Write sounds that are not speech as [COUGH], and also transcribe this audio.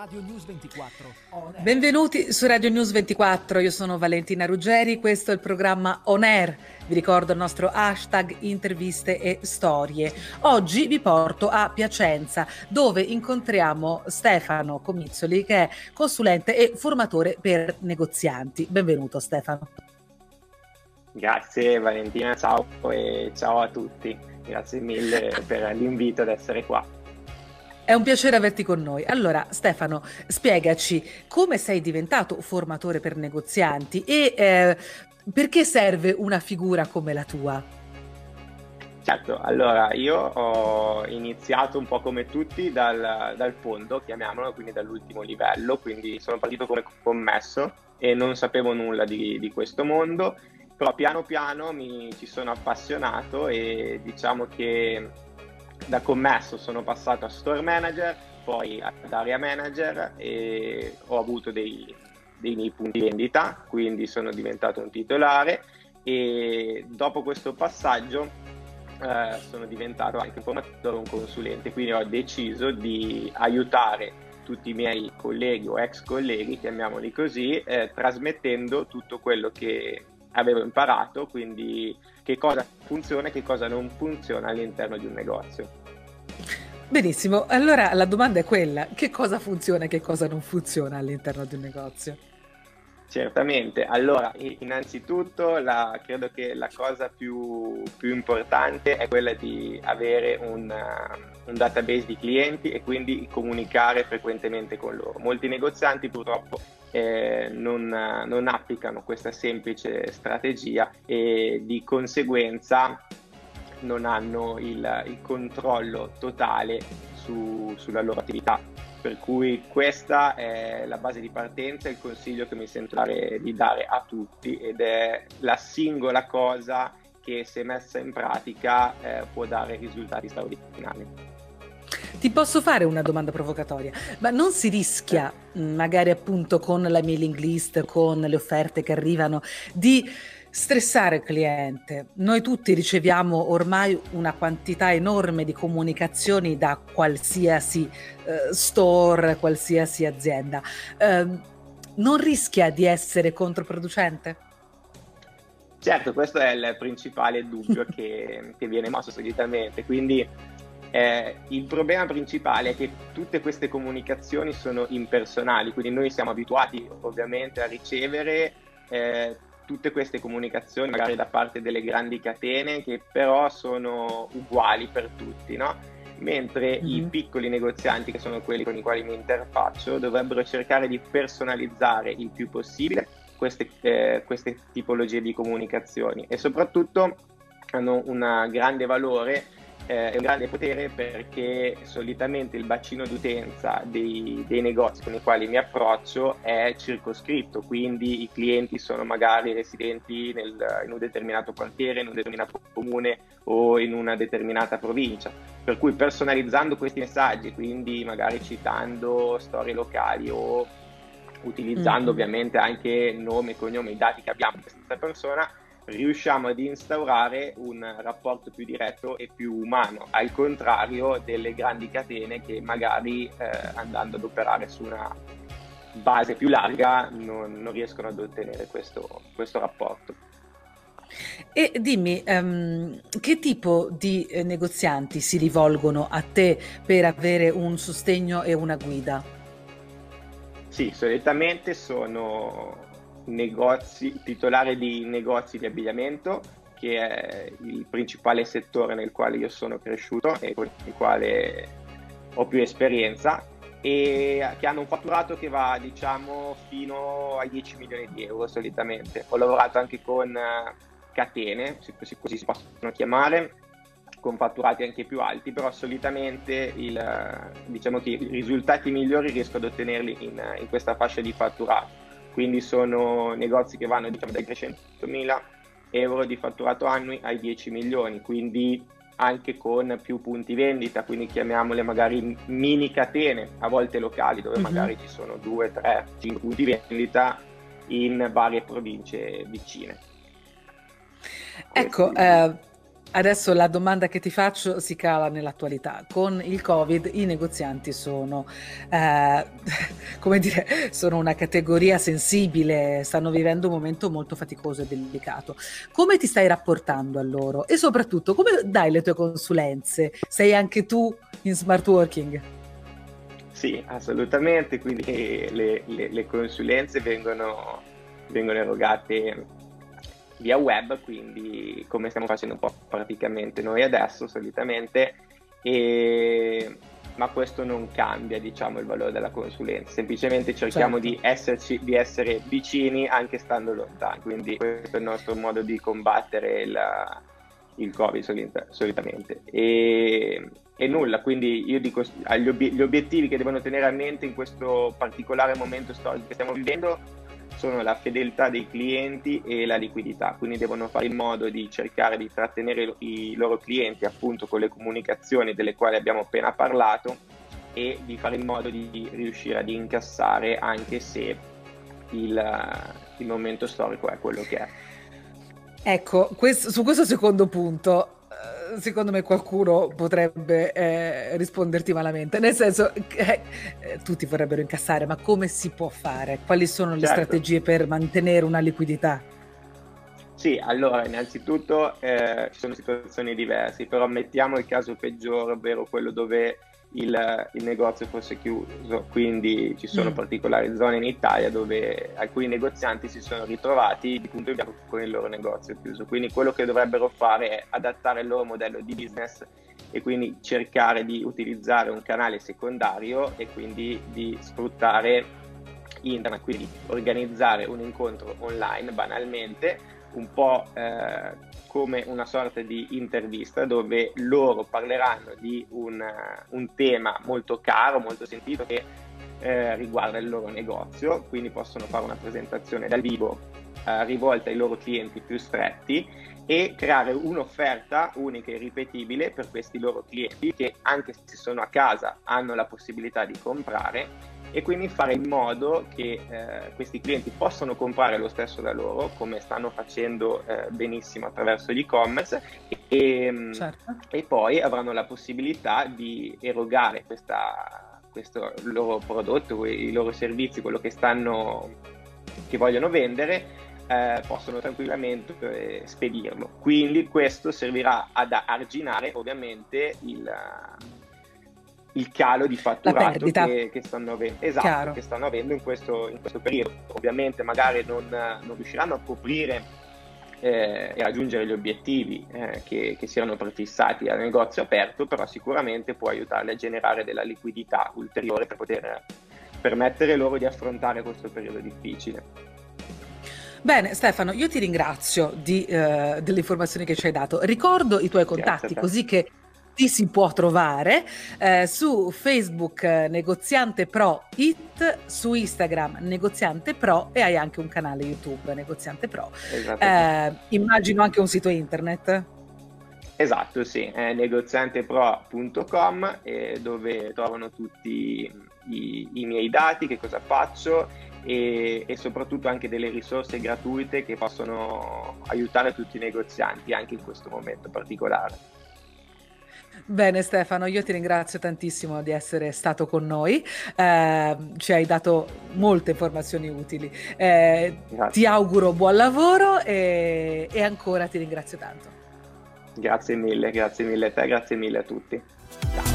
Radio News 24. Benvenuti su Radio News 24, io sono Valentina Ruggeri, questo è il programma On Air. Vi ricordo il nostro hashtag interviste e storie. Oggi vi porto a Piacenza dove incontriamo Stefano Comizzoli che è consulente e formatore per negozianti. Benvenuto Stefano. Grazie Valentina, ciao e ciao a tutti. Grazie mille per l'invito ad essere qua. È un piacere averti con noi. Allora, Stefano, spiegaci come sei diventato formatore per negozianti e eh, perché serve una figura come la tua? Certo, allora io ho iniziato un po' come tutti dal, dal fondo, chiamiamolo, quindi dall'ultimo livello, quindi sono partito come commesso e non sapevo nulla di, di questo mondo, però piano piano mi ci sono appassionato e diciamo che da commesso sono passato a store manager, poi ad area manager e ho avuto dei, dei miei punti vendita, quindi sono diventato un titolare e dopo questo passaggio eh, sono diventato anche un formatore, un consulente, quindi ho deciso di aiutare tutti i miei colleghi o ex colleghi, chiamiamoli così, eh, trasmettendo tutto quello che avevo imparato, quindi che cosa funziona e che cosa non funziona all'interno di un negozio. Benissimo, allora la domanda è quella, che cosa funziona e che cosa non funziona all'interno di un negozio? Certamente, allora innanzitutto la, credo che la cosa più, più, importante è quella di avere un, un, database di clienti e quindi comunicare frequentemente con loro. Molti negozianti purtroppo eh, non, non applicano questa semplice strategia e di conseguenza non hanno il, il controllo totale su, sulla loro attività. Per cui questa è la base di partenza, il consiglio che mi sento di dare a tutti ed è la singola cosa che se messa in pratica eh, può dare risultati straordinari. Ti posso fare una domanda provocatoria, ma non si rischia, magari appunto con la mailing list, con le offerte che arrivano, di stressare il cliente. Noi tutti riceviamo ormai una quantità enorme di comunicazioni da qualsiasi eh, store, qualsiasi azienda. Eh, non rischia di essere controproducente? Certo, questo è il principale dubbio che, [LAUGHS] che viene mosso solitamente, quindi eh, il problema principale è che tutte queste comunicazioni sono impersonali, quindi noi siamo abituati ovviamente a ricevere eh, tutte queste comunicazioni magari da parte delle grandi catene che però sono uguali per tutti, no? mentre mm-hmm. i piccoli negozianti, che sono quelli con i quali mi interfaccio, dovrebbero cercare di personalizzare il più possibile queste, eh, queste tipologie di comunicazioni e soprattutto hanno un grande valore eh, un grande potere perché solitamente il bacino d'utenza dei, dei, negozi con i quali mi approccio è circoscritto, quindi i clienti sono magari residenti nel, in un determinato quartiere, in un determinato comune o in una determinata provincia. Per cui personalizzando questi messaggi, quindi magari citando storie locali o utilizzando mm-hmm. ovviamente anche nome, cognome, i dati che abbiamo di questa persona, riusciamo ad instaurare un rapporto più diretto e più umano, al contrario delle grandi catene che magari eh, andando ad operare su una base più larga non, non riescono ad ottenere questo, questo rapporto. E dimmi, um, che tipo di eh, negozianti si rivolgono a te per avere un sostegno e una guida? Sì, solitamente sono negozi, titolare di negozi di abbigliamento, che è il principale settore nel quale io sono cresciuto e con il quale ho più esperienza e che hanno un fatturato che va diciamo fino ai 10 milioni di euro solitamente. Ho lavorato anche con eh, catene, così, così si possono chiamare, con fatturati anche più alti, però solitamente il, diciamo che i risultati migliori riesco ad ottenerli in, in questa fascia di fatturato quindi sono negozi che vanno diciamo, dai 300.000 euro di fatturato annui ai 10 milioni, quindi anche con più punti vendita, quindi chiamiamole magari mini catene, a volte locali, dove mm-hmm. magari ci sono 2, 3, 5 punti vendita in varie province vicine. Ecco, eh, Adesso la domanda che ti faccio si cala nell'attualità. Con il Covid i negozianti sono, eh, [LAUGHS] come dire, sono una categoria sensibile, stanno vivendo un momento molto faticoso e delicato. Come ti stai rapportando a loro? E soprattutto, come dai le tue consulenze? Sei anche tu in smart working? Sì, assolutamente, quindi le, le, le consulenze vengono, vengono erogate via web, quindi come stiamo facendo un po' praticamente noi adesso solitamente, e... ma questo non cambia diciamo, il valore della consulenza, semplicemente cerchiamo certo. di, esserci, di essere vicini anche stando lontani, quindi questo è il nostro modo di combattere il, il Covid solitamente. E, e, nulla, quindi io dico agli ob- gli obiettivi che devono tenere a mente in questo particolare momento storico che stiamo vivendo sono la fedeltà dei clienti e la liquidità, quindi devono fare in modo di cercare di trattenere i loro clienti appunto con le comunicazioni delle quali abbiamo appena parlato e di fare in modo di riuscire ad incassare anche se il, il momento storico è quello che è. Ecco, questo, su questo secondo punto secondo me qualcuno potrebbe eh, risponderti malamente, nel senso eh, eh, tutti vorrebbero incassare, ma come si può fare? Quali sono le certo. strategie per mantenere una liquidità? Sì, allora innanzitutto eh, ci sono situazioni diverse, però mettiamo il caso peggiore, ovvero quello dove il, il, negozio fosse chiuso, quindi ci sono mm. particolari zone in Italia dove alcuni negozianti si sono ritrovati di punto in bianco con il loro negozio chiuso. Quindi quello che dovrebbero fare è adattare il loro modello di business e quindi cercare di utilizzare un canale secondario e quindi di sfruttare internet, quindi organizzare un incontro online banalmente un po' eh, come una sorta di intervista dove loro parleranno di un, un tema molto caro, molto sentito che eh, riguarda il loro negozio, quindi possono fare una presentazione dal vivo eh, rivolta ai loro clienti più stretti e creare un'offerta unica e ripetibile per questi loro clienti che anche se sono a casa hanno la possibilità di comprare e quindi fare in modo che eh, questi clienti possano comprare lo stesso da loro, come stanno facendo eh, benissimo attraverso l'e-commerce, e, mm, certo. e, poi avranno la possibilità di erogare questa, questo loro prodotto, i loro servizi, quello che, stanno, che vogliono vendere. Eh, possono tranquillamente eh, spedirlo. Quindi questo servirà ad arginare ovviamente il, il calo di fatturato che, che, stanno avendo, esatto, che, stanno avendo, in questo, in questo periodo. Ovviamente magari non, non riusciranno a coprire eh, e raggiungere gli obiettivi eh, che, che, si erano prefissati al negozio aperto, però sicuramente può aiutarli a generare della liquidità ulteriore per poter permettere loro di affrontare questo periodo difficile. Bene Stefano, io ti ringrazio di, uh, delle informazioni che ci hai dato. Ricordo i tuoi contatti così che ti si può trovare eh, su Facebook eh, Negoziante Pro It, su Instagram Negoziante Pro e hai anche un canale YouTube Negoziante Pro. Eh, immagino anche un sito internet. Esatto, sì, è negoziantepro.com eh, dove trovano tutti i, i, miei dati, che cosa faccio e, e, soprattutto anche delle risorse gratuite che possono aiutare tutti i negozianti anche in questo momento particolare. Bene Stefano, io ti ringrazio tantissimo di essere stato con noi, eh, ci hai dato molte informazioni utili, eh, ti auguro buon lavoro e, e ancora ti ringrazio tanto. Grazie mille, grazie mille a te, grazie mille a tutti. Ciao.